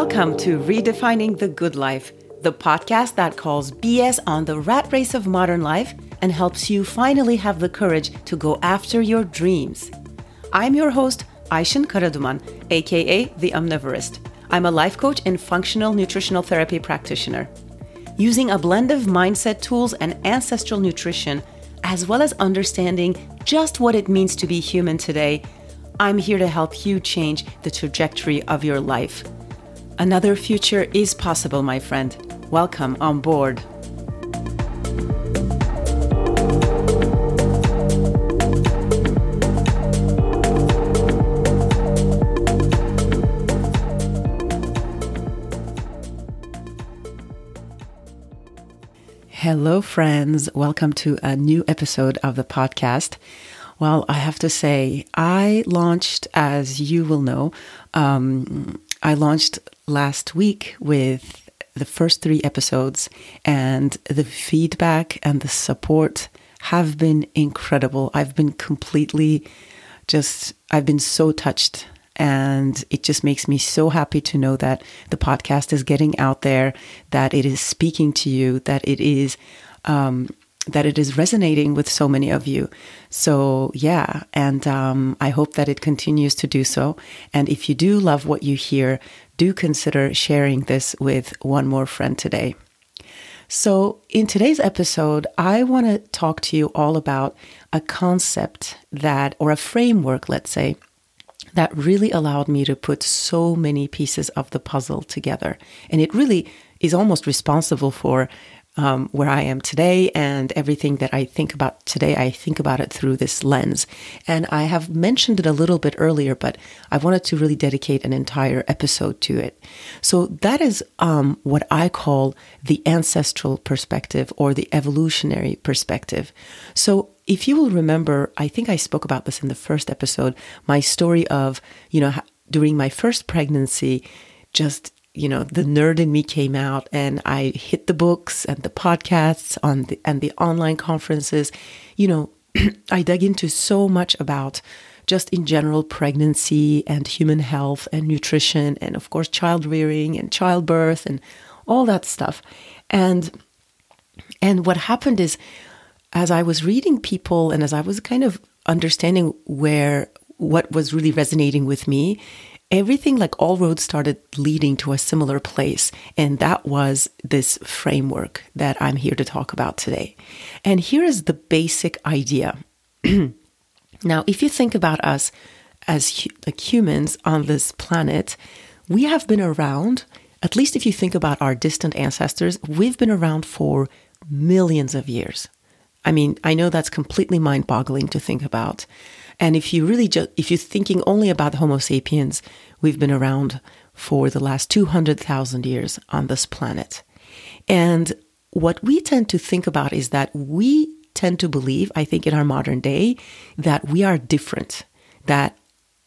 Welcome to Redefining the Good Life, the podcast that calls BS on the rat race of modern life and helps you finally have the courage to go after your dreams. I'm your host, Ayşin Karaduman, aka The Omnivorist. I'm a life coach and functional nutritional therapy practitioner. Using a blend of mindset tools and ancestral nutrition, as well as understanding just what it means to be human today, I'm here to help you change the trajectory of your life. Another future is possible, my friend. Welcome on board. Hello, friends. Welcome to a new episode of the podcast. Well, I have to say, I launched, as you will know, um, I launched last week with the first three episodes, and the feedback and the support have been incredible. I've been completely just, I've been so touched. And it just makes me so happy to know that the podcast is getting out there, that it is speaking to you, that it is um, that it is resonating with so many of you. So, yeah, and um, I hope that it continues to do so. And if you do love what you hear, do consider sharing this with one more friend today. So, in today's episode, I want to talk to you all about a concept that, or a framework, let's say, that really allowed me to put so many pieces of the puzzle together. And it really is almost responsible for um, where I am today and everything that I think about today, I think about it through this lens. And I have mentioned it a little bit earlier, but I wanted to really dedicate an entire episode to it. So that is um, what I call the ancestral perspective or the evolutionary perspective. So if you will remember, I think I spoke about this in the first episode, my story of, you know, during my first pregnancy, just you know the nerd in me came out and i hit the books and the podcasts on the and the online conferences. You know i dug into so much about just in general pregnancy and human health and nutrition and of course child rearing and childbirth and all that stuff. And and what happened is as i was reading people and as i was kind of understanding where what was really resonating with me everything like all roads started leading to a similar place. And that was this framework that I'm here to talk about today. And here is the basic idea. now, if you think about us as like humans on this planet, we have been around, at least if you think about our distant ancestors, we've been around for millions of years. I mean, I know that's completely mind boggling to think about. And if you really just, if you're thinking only about Homo sapiens, we've been around for the last 200,000 years on this planet. And what we tend to think about is that we tend to believe, I think in our modern day, that we are different, that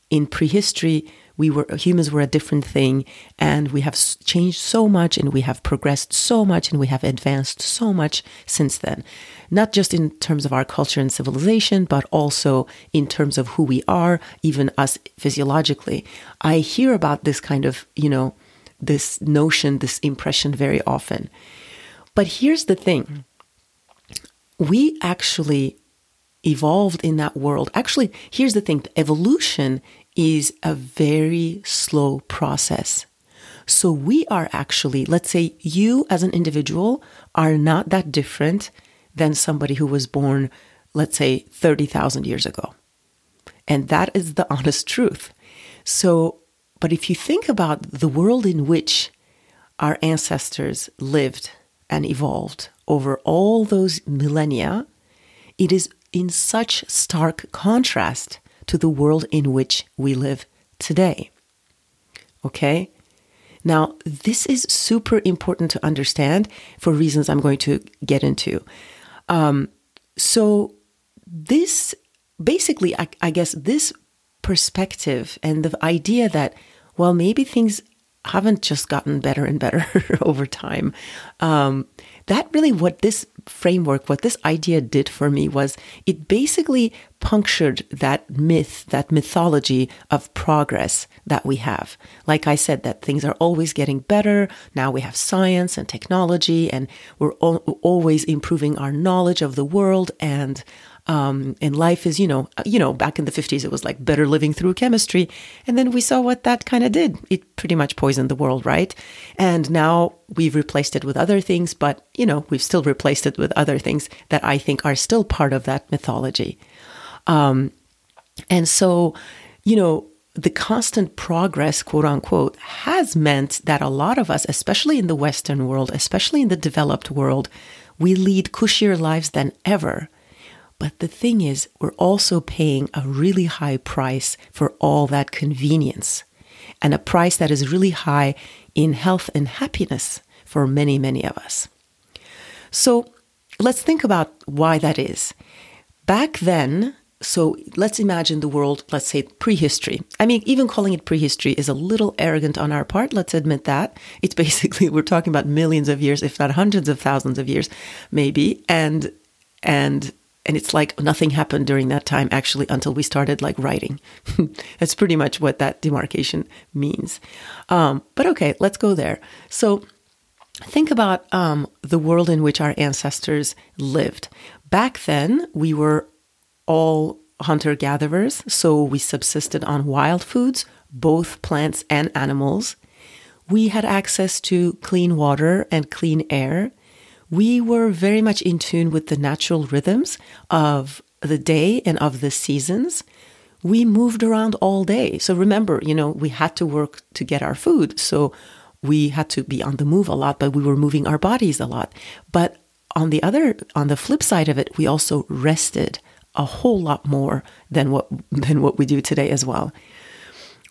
in prehistory, we were humans were a different thing and we have changed so much and we have progressed so much and we have advanced so much since then. Not just in terms of our culture and civilization but also in terms of who we are even us physiologically. I hear about this kind of you know this notion this impression very often. But here's the thing. Mm-hmm. We actually evolved in that world. Actually here's the thing. Evolution is a very slow process. So we are actually, let's say you as an individual are not that different than somebody who was born, let's say 30,000 years ago. And that is the honest truth. So, but if you think about the world in which our ancestors lived and evolved over all those millennia, it is in such stark contrast to the world in which we live today. Okay? Now, this is super important to understand for reasons I'm going to get into. Um, so, this basically, I, I guess, this perspective and the idea that, well, maybe things haven't just gotten better and better over time. Um, that really what this framework, what this idea did for me was it basically punctured that myth, that mythology of progress that we have. Like I said, that things are always getting better. Now we have science and technology, and we're always improving our knowledge of the world and um, and life is, you know, uh, you know, back in the 50s, it was like better living through chemistry. And then we saw what that kind of did. It pretty much poisoned the world, right? And now we've replaced it with other things, but, you know, we've still replaced it with other things that I think are still part of that mythology. Um, and so, you know, the constant progress, quote unquote, has meant that a lot of us, especially in the Western world, especially in the developed world, we lead cushier lives than ever. But the thing is, we're also paying a really high price for all that convenience and a price that is really high in health and happiness for many, many of us. So let's think about why that is. Back then, so let's imagine the world, let's say prehistory. I mean, even calling it prehistory is a little arrogant on our part. Let's admit that. It's basically, we're talking about millions of years, if not hundreds of thousands of years, maybe. And, and and it's like nothing happened during that time actually until we started like writing. That's pretty much what that demarcation means. Um, but okay let's go there. So think about um, the world in which our ancestors lived. Back then we were all hunter gatherers so we subsisted on wild foods both plants and animals. We had access to clean water and clean air we were very much in tune with the natural rhythms of the day and of the seasons. We moved around all day. So remember, you know, we had to work to get our food. So we had to be on the move a lot, but we were moving our bodies a lot. But on the other, on the flip side of it, we also rested a whole lot more than what than what we do today as well.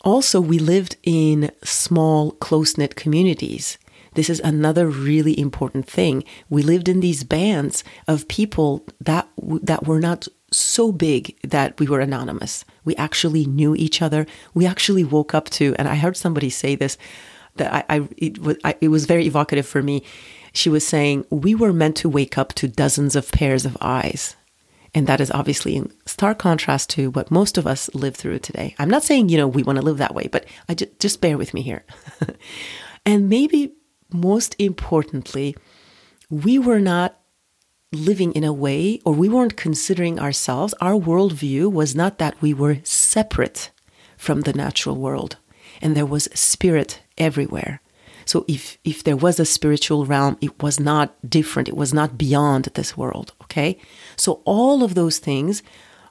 Also, we lived in small, close knit communities. This is another really important thing. We lived in these bands of people that that were not so big that we were anonymous. We actually knew each other. We actually woke up to, and I heard somebody say this that I, I it was I, it was very evocative for me. She was saying we were meant to wake up to dozens of pairs of eyes. And that is obviously in stark contrast to what most of us live through today. I'm not saying, you know, we want to live that way, but I just, just bear with me here. and maybe most importantly, we were not living in a way, or we weren't considering ourselves, our worldview was not that we were separate from the natural world, and there was spirit everywhere. So if if there was a spiritual realm, it was not different. It was not beyond this world. Okay, so all of those things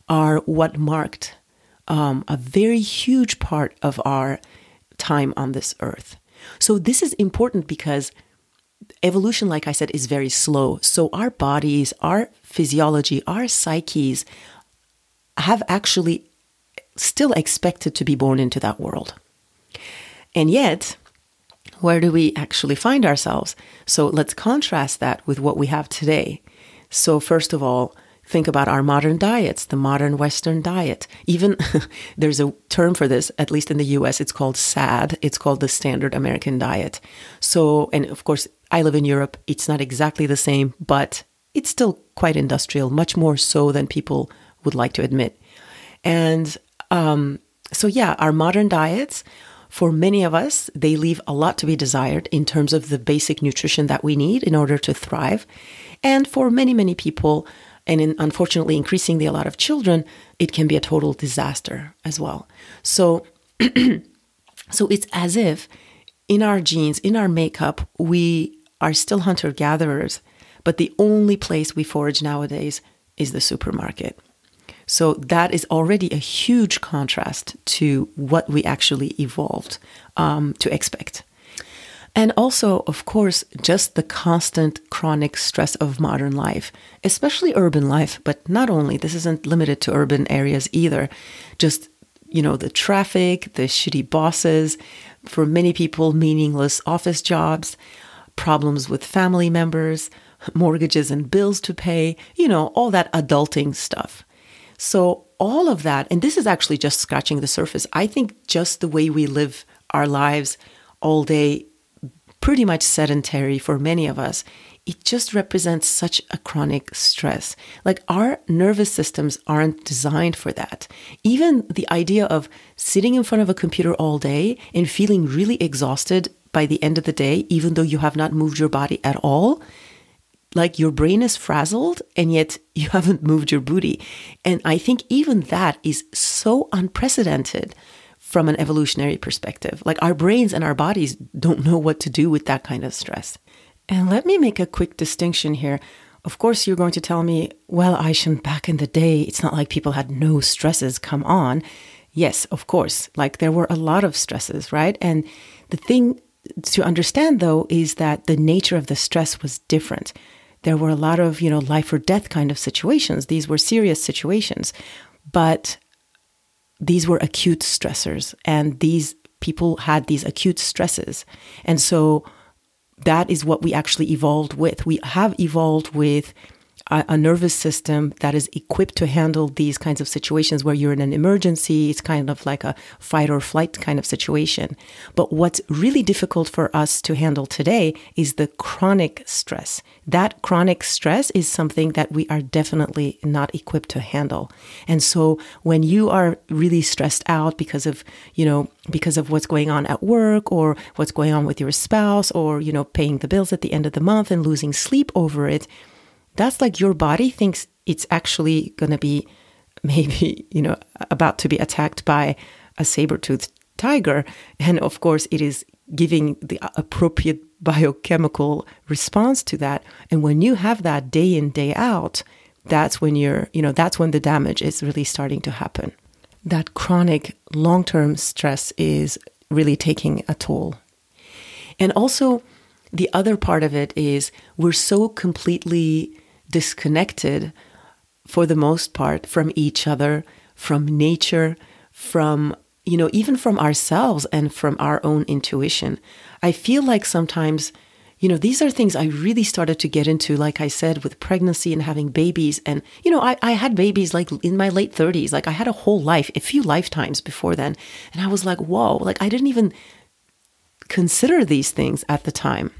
are what marked um, a very huge part of our time on this earth. So this is important because evolution, like I said, is very slow. So our bodies, our physiology, our psyches have actually still expected to be born into that world. And yet, where do we actually find ourselves? So let's contrast that with what we have today. So, first of all, think about our modern diets, the modern Western diet. Even there's a term for this, at least in the US, it's called SAD. It's called the Standard American Diet. So, and of course, I live in Europe. It's not exactly the same, but it's still quite industrial, much more so than people would like to admit. And um, so, yeah, our modern diets, for many of us, they leave a lot to be desired in terms of the basic nutrition that we need in order to thrive. And for many, many people, and in unfortunately increasingly a lot of children, it can be a total disaster as well. So, so it's as if in our genes, in our makeup, we are still hunter gatherers, but the only place we forage nowadays is the supermarket. So that is already a huge contrast to what we actually evolved um, to expect. And also, of course, just the constant chronic stress of modern life, especially urban life, but not only, this isn't limited to urban areas either. Just, you know, the traffic, the shitty bosses, for many people, meaningless office jobs, problems with family members, mortgages and bills to pay, you know, all that adulting stuff. So, all of that, and this is actually just scratching the surface. I think just the way we live our lives all day, pretty much sedentary for many of us, it just represents such a chronic stress. Like our nervous systems aren't designed for that. Even the idea of sitting in front of a computer all day and feeling really exhausted by the end of the day, even though you have not moved your body at all, like your brain is frazzled and yet you haven't moved your booty. And I think even that is so unprecedented from an evolutionary perspective. Like our brains and our bodies don't know what to do with that kind of stress. And let me make a quick distinction here. Of course, you're going to tell me, well, Ayşin, back in the day, it's not like people had no stresses come on. Yes, of course. Like there were a lot of stresses, right? And the thing to understand, though, is that the nature of the stress was different. There were a lot of, you know, life or death kind of situations. These were serious situations, but these were acute stressors, and these people had these acute stresses. And so, that is what we actually evolved with. We have evolved with a, nervous system that is equipped to handle these kinds of situations where you're in an emergency. It's kind of like a fight or flight kind of situation. But what's really difficult for us to handle today is the chronic stress. That chronic stress is something that we are definitely not equipped to handle. And so when you are really stressed out because of, you know, because of what's going on at work or what's going on with your spouse or, you know, paying the bills at the end of the month and losing sleep over it, that's like your body thinks it's actually going to be maybe, you know, about to be attacked by a saber-toothed tiger. And of course, it is giving the appropriate biochemical response to that. And when you have that day in, day out, that's when you're, you know, that's when the damage is really starting to happen. That chronic long term stress is really taking a toll. And also, the other part of it is we're so completely disconnected for the most part from each other, from nature, from, you know, even from ourselves and from our own intuition. I feel like sometimes, you know, these are things I really started to get into, like I said, with pregnancy and having babies. And, you know, I, I had babies like in my late 30s. Like I had a whole life, a few lifetimes before then. And I was like, whoa, like I didn't even consider these things at the time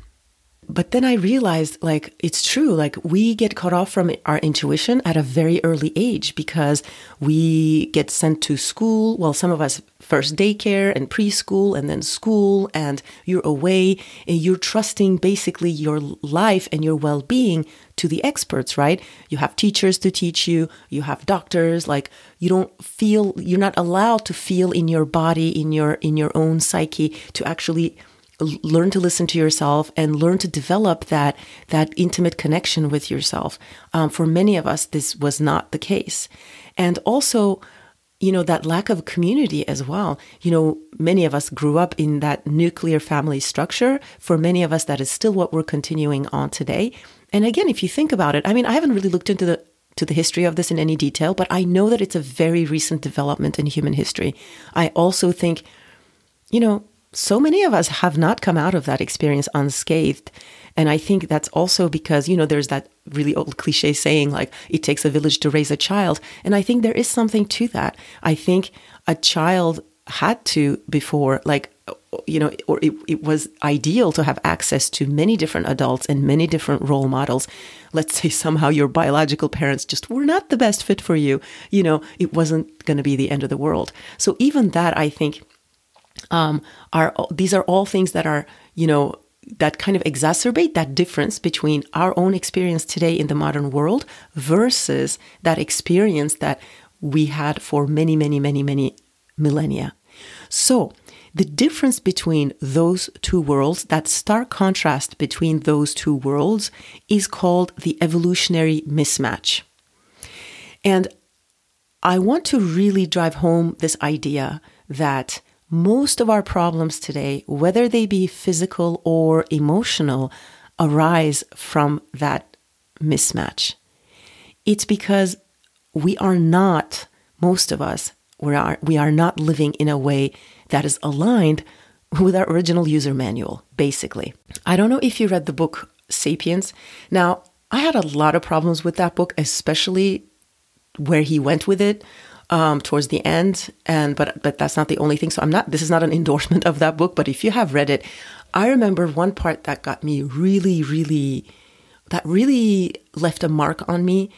but then I realized like it's true like we get cut off from our intuition at a very early age because we get sent to school. Well some of us first daycare and preschool and then school and you're away and you're trusting basically your life and your well-being to the experts right? You have teachers to teach you you have doctors like you don't feel you're not allowed to feel in your body in your in your own psyche to actually learn to listen to yourself and learn to develop that that intimate connection with yourself. Um, for many of us, this was not the case, and also, you know, that lack of community as well. You know, many of us grew up in that nuclear family structure. For many of us, that is still what we're continuing on today. And again, if you think about it, I mean, I haven't really looked into the to the history of this in any detail, but I know that it's a very recent development in human history. I also think, you know, so many of us have not come out of that experience unscathed. And I think that's also because, you know, there's that really old cliche saying, like, it takes a village to raise a child. And I think there is something to that. I think a child had to before, like, you know, or it, it was ideal to have access to many different adults and many different role models. Let's say somehow your biological parents just were not the best fit for you. You know, it wasn't going to be the end of the world. So even that, I think, um, are these are all things that are you know that kind of exacerbate that difference between our own experience today in the modern world versus that experience that we had for many many many many millennia so the difference between those two worlds, that stark contrast between those two worlds, is called the evolutionary mismatch. And I want to really drive home this idea that most of our problems today, whether they be physical or emotional, arise from that mismatch. It's because we are not, most of us, we are, we are not living in a way that is aligned with our original user manual, basically. I don't know if you read the book Sapiens. Now, I had a lot of problems with that book, especially where he went with it um, towards the end, and but but that's not the only thing. So I'm not. This is not an endorsement of that book. But if you have read it, I remember one part that got me really, really, that really left a mark on me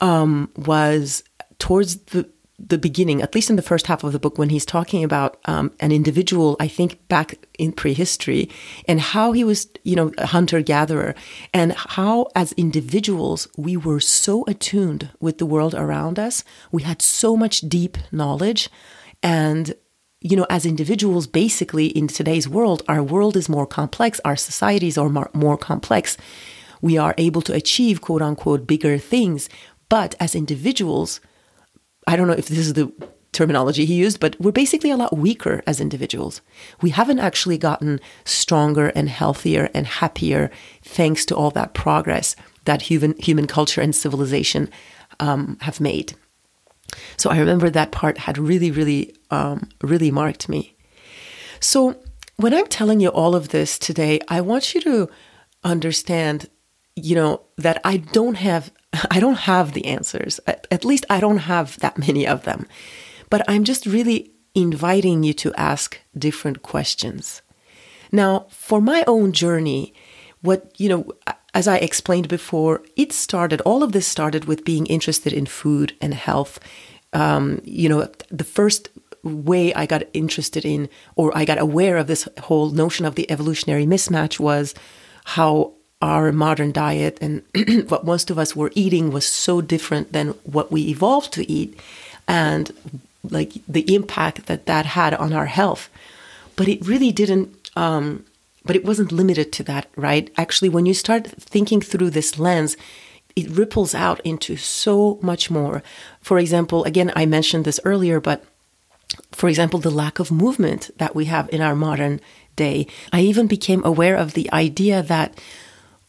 um, was towards the the beginning, at least in the first half of the book, when he's talking about um, an individual, I think back in prehistory, and how he was, you know, a hunter gatherer, and how as individuals we were so attuned with the world around us. We had so much deep knowledge, and you know, as individuals, basically in today's world, our world is more complex, our societies are more, more complex. We are able to achieve quote unquote bigger things. But as individuals, I don't know if this is the terminology he used, but we're basically a lot weaker as individuals. We haven't actually gotten stronger and healthier and happier thanks to all that progress that human, human culture and civilization um, have made. So I remember that part had really, really, um, really marked me. So when I'm telling you all of this today, I want you to understand, you know, that I don't have, I don't have the answers. At least I don't have that many of them. But I'm just really inviting you to ask different questions. Now, for my own journey, what, you know, as I explained before, it started, all of this started with being interested in food and health. Um, you know, the first way I got interested in, or I got aware of this whole notion of the evolutionary mismatch was how our modern diet and what most of us were eating was so different than what we evolved to eat. And like the impact that that had on our health. But it really didn't, um, but it wasn't limited to that, right? Actually, when you start thinking through this lens, it ripples out into so much more. For example, again, I mentioned this earlier, but for example, the lack of movement that we have in our modern day. I even became aware of the idea that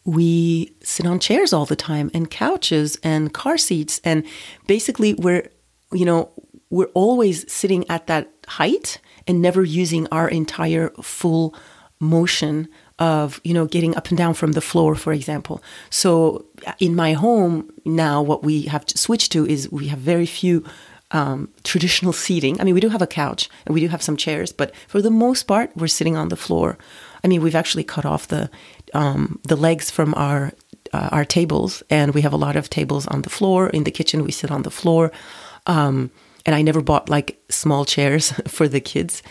we sit on chairs all the time and couches and car seats and basically we're you know we're always sitting at that height and never using our entire full motion of you know getting up and down from the floor for example. So in my home now what we have switched to is we have very few um, traditional seating. I mean we do have a couch and we do have some chairs but for the most part we're sitting on the floor. I mean we've actually cut off the um, the legs from our uh, our tables and we have a lot of tables on the floor. In the kitchen we sit on the floor. Um, and i never bought like small chairs for the kids.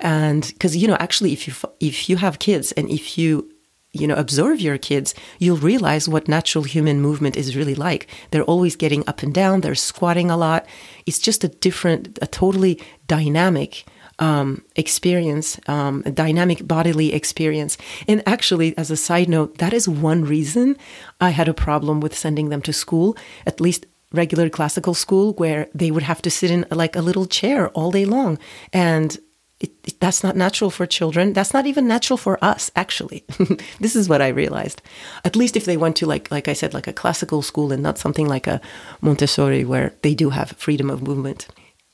And because you know actually if you if you have kids and if you you know observe your kids you'll realize what natural human movement is really like. They're always getting up and down. They're squatting a lot. It's just a different a totally dynamic um, experience, um, a dynamic bodily experience. And actually, as a side note, that is one reason I had a problem with sending them to school, at least regular classical school, where they would have to sit in like a little chair all day long. And it, it, that's not natural for children. That's not even natural for us, actually. this is what I realized. At least if they went to like, like I said, like a classical school and not something like a Montessori where they do have freedom of movement.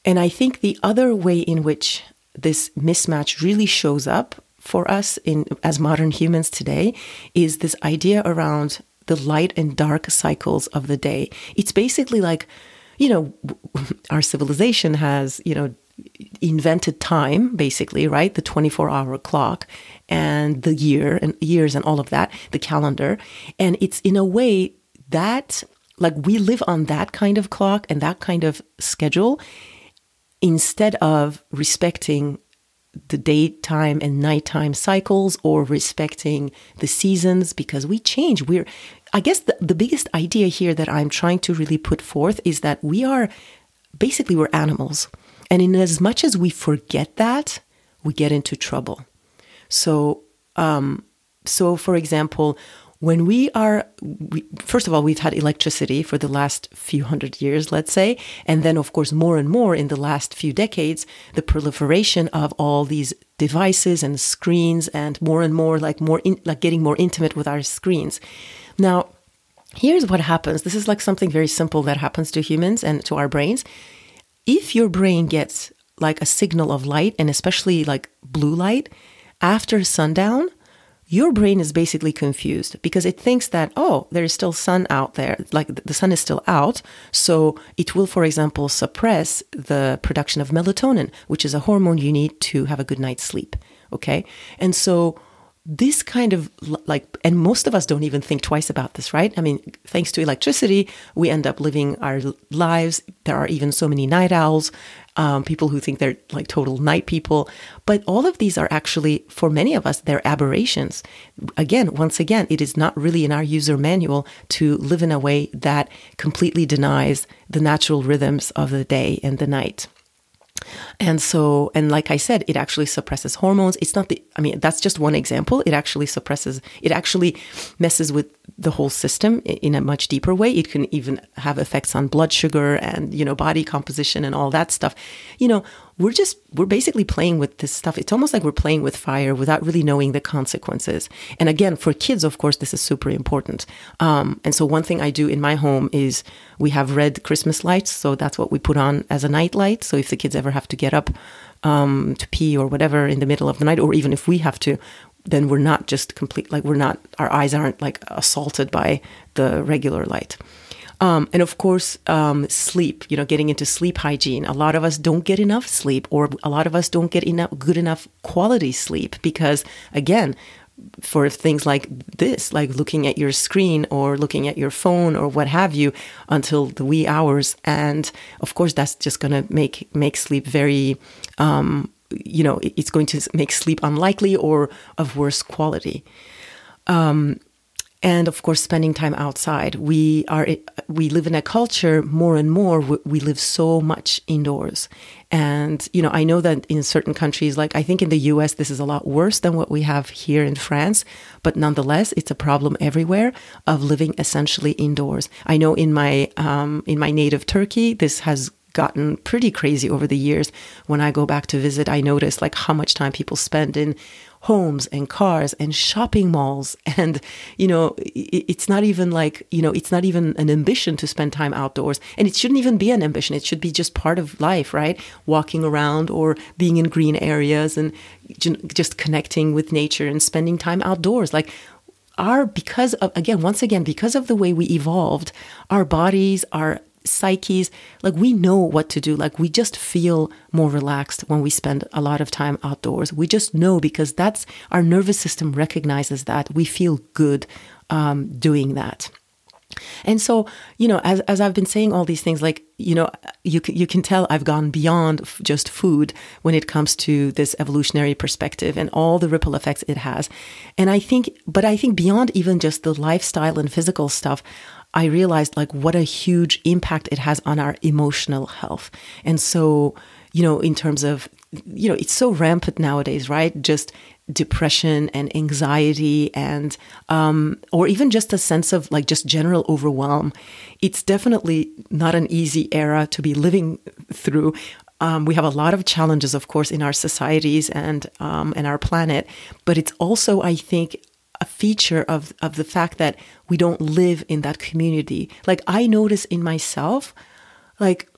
And I think the other way in which this mismatch really shows up for us in as modern humans today is this idea around the light and dark cycles of the day. It's basically like, you know, our civilization has, you know, invented time basically right the 24 hour clock and the year and years and all of that the calendar and it's in a way that like we live on that kind of clock and that kind of schedule instead of respecting the daytime and nighttime cycles or respecting the seasons because we change we're i guess the, the biggest idea here that i'm trying to really put forth is that we are basically we're animals and in as much as we forget that, we get into trouble. So, um, so for example, when we are, we, first of all, we've had electricity for the last few hundred years, let's say, and then of course more and more in the last few decades, the proliferation of all these devices and screens, and more and more like more in, like getting more intimate with our screens. Now, here's what happens. This is like something very simple that happens to humans and to our brains if your brain gets like a signal of light and especially like blue light after sundown, your brain is basically confused because it thinks that, oh, there is still sun out there, like the sun is still out. So it will, for example, suppress the production of melatonin, which is a hormone you need to have a good night's sleep. Okay. And so this kind of like, and most of us don't even think twice about this, right? I mean, thanks to electricity, we end up living our lives. There are even so many night owls, um, people who think they're like total night people. But all of these are actually, for many of us, they're aberrations. Again, once again, it is not really in our user manual to live in a way that completely denies the natural rhythms of the day and the night. And so, and like I said, it actually suppresses hormones. It's not the, I mean, that's just one example. It actually suppresses, it actually messes with the whole system in a much deeper way. It can even have effects on blood sugar and, you know, body composition and all that stuff. You know, we're just we're basically playing with this stuff. It's almost like we're playing with fire without really knowing the consequences. And again for kids of course this is super important. Um, and so one thing i do in my home is we have red christmas lights. So that's what we put on as a night light. So if the kids ever have to get up um, to pee or whatever in the middle of the night or even if we have to then we're not just complete like we're not our eyes aren't like assaulted by the regular light um, and of course, um, sleep, you know, getting into sleep hygiene. A lot of us don't get enough sleep, or a lot of us don't get enough good enough quality sleep because, again, for things like this, like looking at your screen or looking at your phone or what have you until the wee hours. And of course, that's just going to make, make sleep very, um, you know, it's going to make sleep unlikely or of worse quality. Um, and of course spending time outside we are we live in a culture more and more we live so much indoors and you know i know that in certain countries like i think in the us this is a lot worse than what we have here in france but nonetheless it's a problem everywhere of living essentially indoors i know in my um, in my native turkey this has gotten pretty crazy over the years when i go back to visit i notice like how much time people spend in homes and cars and shopping malls. And, you know, it's not even like, you know, it's not even an ambition to spend time outdoors. And it shouldn't even be an ambition. It should be just part of life, right? Walking around or being in green areas and just connecting with nature and spending time outdoors. Like, our because of again once again because of the way we evolved our bodies are psyches like we know what to do. Like we just feel more relaxed when we spend a lot of time outdoors. We just know because that's our nervous system recognizes that. We feel good um, doing that. And so, you know, as, as I've been saying all these things, like, you know, you, you can tell I've gone beyond just food when it comes to this evolutionary perspective and all the ripple effects it has. And I think, but I think beyond even just the lifestyle and physical stuff, I realized like what a huge impact it has on our emotional health. And so, you know, in terms of, you know, it's so rampant nowadays, right? Just depression and anxiety and, um, or even just a sense of like just general overwhelm. It's definitely not an easy era to be living through. Um, we have a lot of challenges, of course, in our societies and um, and our planet, but it's also, I think, a feature of of the fact that we don't live in that community. Like I notice in myself, like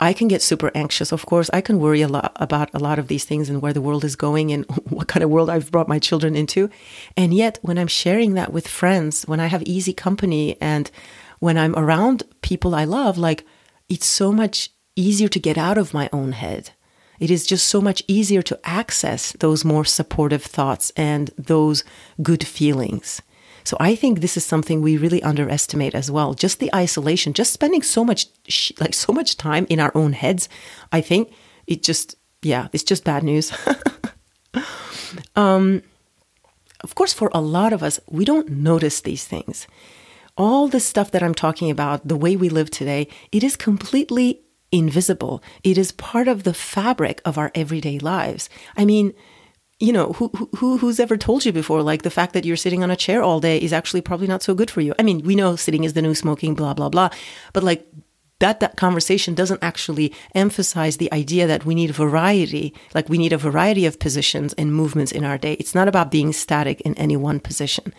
I can get super anxious. Of course, I can worry a lot about a lot of these things and where the world is going and what kind of world I've brought my children into. And yet, when I'm sharing that with friends, when I have easy company and when I'm around people I love, like it's so much easier to get out of my own head it is just so much easier to access those more supportive thoughts and those good feelings. So I think this is something we really underestimate as well. Just the isolation, just spending so much like so much time in our own heads. I think it just yeah, it's just bad news. um, of course, for a lot of us, we don't notice these things. All the stuff that I'm talking about, the way we live today, it is completely invisible. It is part of the fabric of our everyday lives. I mean, you know, who, who who's ever told you before, like the fact that you're sitting on a chair all day is actually probably not so good for you. I mean, we know sitting is the new smoking, blah blah blah, but like that that conversation doesn't actually emphasize the idea that we need variety, like we need a variety of positions and movements in our day. It's not about being static in any one position.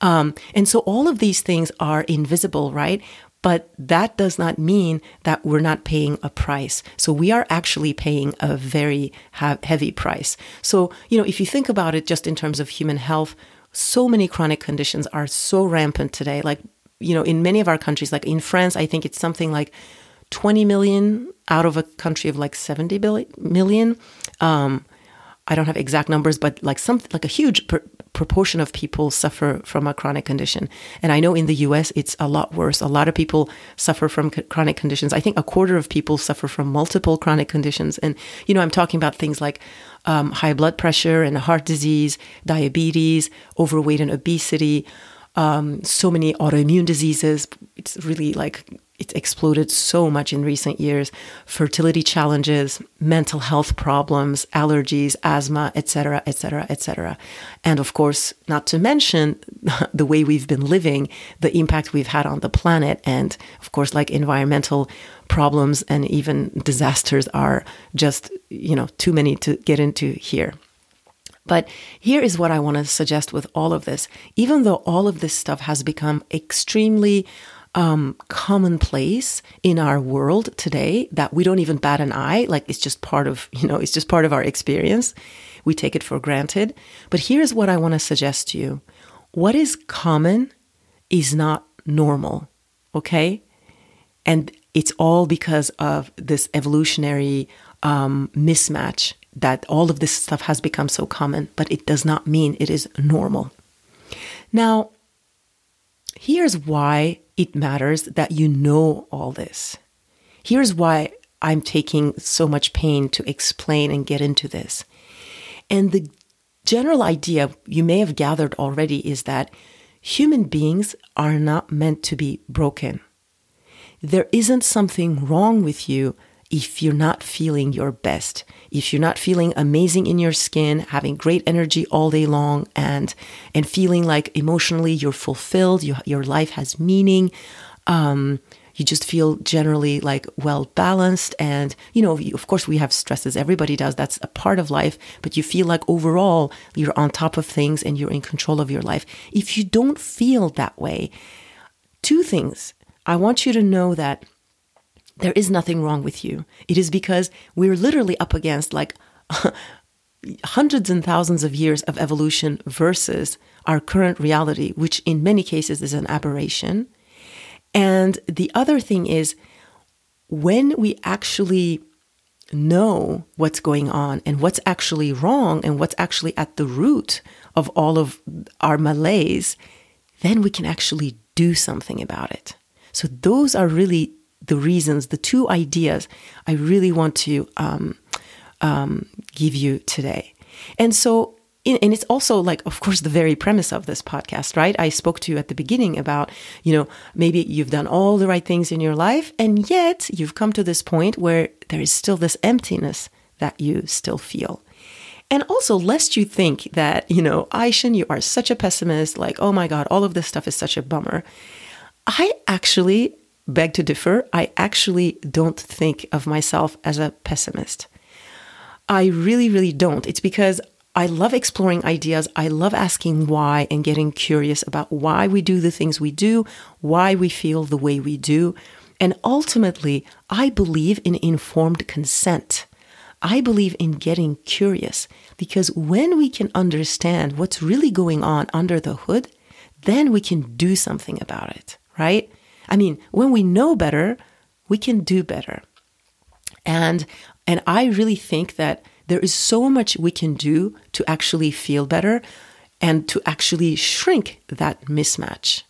Um, and so all of these things are invisible, right? But that does not mean that we're not paying a price. So we are actually paying a very heavy price. So, you know, if you think about it just in terms of human health, so many chronic conditions are so rampant today. Like, you know, in many of our countries, like in France, I think it's something like 20 million out of a country of like 70 billion, million. Um, I don't have exact numbers, but like something like a huge pr- proportion of people suffer from a chronic condition. And I know in the US it's a lot worse. A lot of people suffer from c- chronic conditions. I think a quarter of people suffer from multiple chronic conditions. And, you know, I'm talking about things like um, high blood pressure and heart disease, diabetes, overweight and obesity, um, so many autoimmune diseases. It's really like it's exploded so much in recent years. Fertility challenges mental health problems allergies asthma etc etc etc and of course not to mention the way we've been living the impact we've had on the planet. And of course like environmental problems and even disasters are just you know too many to get into here. But here is what I want to suggest with all of this. Even though all of this stuff has become extremely um, commonplace in our world today that we don't even bat an eye. Like it's just part of, you know, it's just part of our experience. We take it for granted. But here's what I want to suggest to you what is common is not normal, okay? And it's all because of this evolutionary um, mismatch that all of this stuff has become so common, but it does not mean it is normal. Now, here's why it matters that you know all this. Here's why I'm taking so much pain to explain and get into this. And the general idea you may have gathered already is that human beings are not meant to be broken. There isn't something wrong with you if you're not feeling your best, if you're not feeling amazing in your skin, having great energy all day long, and and feeling like emotionally you're fulfilled, you, your life has meaning, um, you just feel generally like well balanced, and you know, of course, we have stresses. Everybody does. That's a part of life. But you feel like overall you're on top of things and you're in control of your life. If you don't feel that way, two things. I want you to know that there is nothing wrong with you. It is because we're literally up against like hundreds and thousands of years of evolution versus our current reality, which in many cases is an aberration. And the other thing is, when we actually know what's going on and what's actually wrong and what's actually at the root of all of our malaise, then we can actually do something about it. So, those are really the reasons, the two ideas I really want to um, um, give you today. And so, and it's also like, of course, the very premise of this podcast, right? I spoke to you at the beginning about, you know, maybe you've done all the right things in your life, and yet you've come to this point where there is still this emptiness that you still feel. And also, lest you think that, you know, Ayşin, you are such a pessimist, like, oh my God, all of this stuff is such a bummer. I actually beg to differ. I actually don't think of myself as a pessimist. I really, really don't. It's because I love exploring ideas. I love asking why and getting curious about why we do the things we do, why we feel the way we do. And ultimately, I believe in informed consent. I believe in getting curious because when we can understand what's really going on under the hood, then we can do something about it, right? I mean, when we know better, we can do better. And and I really think that there is so much we can do to actually feel better and to actually shrink that mismatch.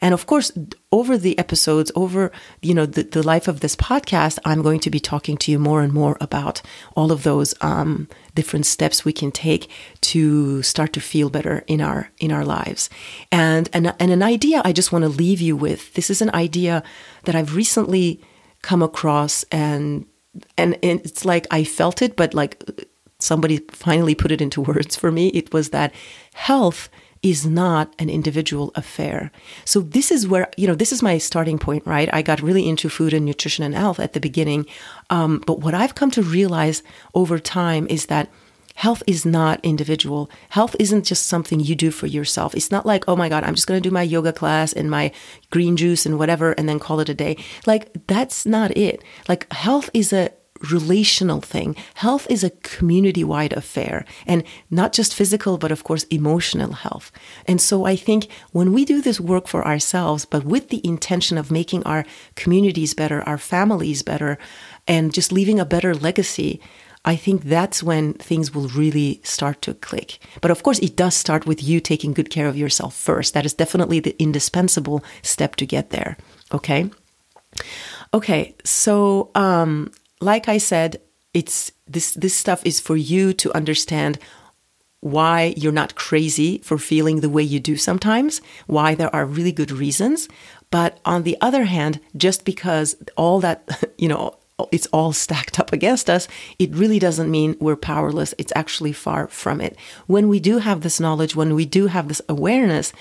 And of course, over the episodes, over you know the, the life of this podcast, I'm going to be talking to you more and more about all of those um, different steps we can take to start to feel better in our in our lives. And and, and an idea I just want to leave you with. This is an idea that I've recently come across, and and, and it's like I felt it, but like somebody finally put it into words for me. It was that health is not an individual affair. So this is where, you know, this is my starting point, right? I got really into food and nutrition and health at the beginning. Um, but what I've come to realize over time is that health is not individual. Health isn't just something you do for yourself. It's not like, oh my God, I'm just going to do my yoga class and my green juice and whatever and then call it a day. Like, that's not it. Like, health is a relational thing. Health is a community wide affair and not just physical, but of course, emotional health. And so I think when we do this work for ourselves, but with the intention of making our communities better, our families better, and just leaving a better legacy, I think that's when things will really start to click. But of course, it does start with you taking good care of yourself first. That is definitely the indispensable step to get there. Okay. Okay. So, um, like I said, it's this this stuff is for you to understand why you're not crazy for feeling the way you do sometimes, why there are really good reasons. But on the other hand, just because all that, you know, it's all stacked up against us, it really doesn't mean we're powerless. It's actually far from it. When we do have this knowledge, when we do have this awareness,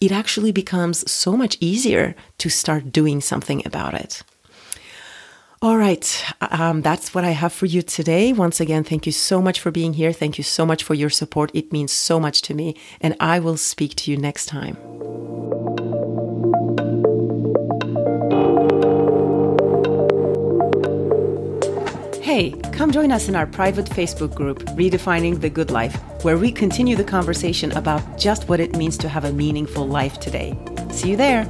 it actually becomes so much easier to start doing something about it. All right, um, that's what I have for you today. Once again, thank you so much for being here. Thank you so much for your support. It means so much to me, and I will speak to you next time. Hey, come join us in our private Facebook group, Redefining the Good Life, where we continue the conversation about just what it means to have a meaningful life today. See you there.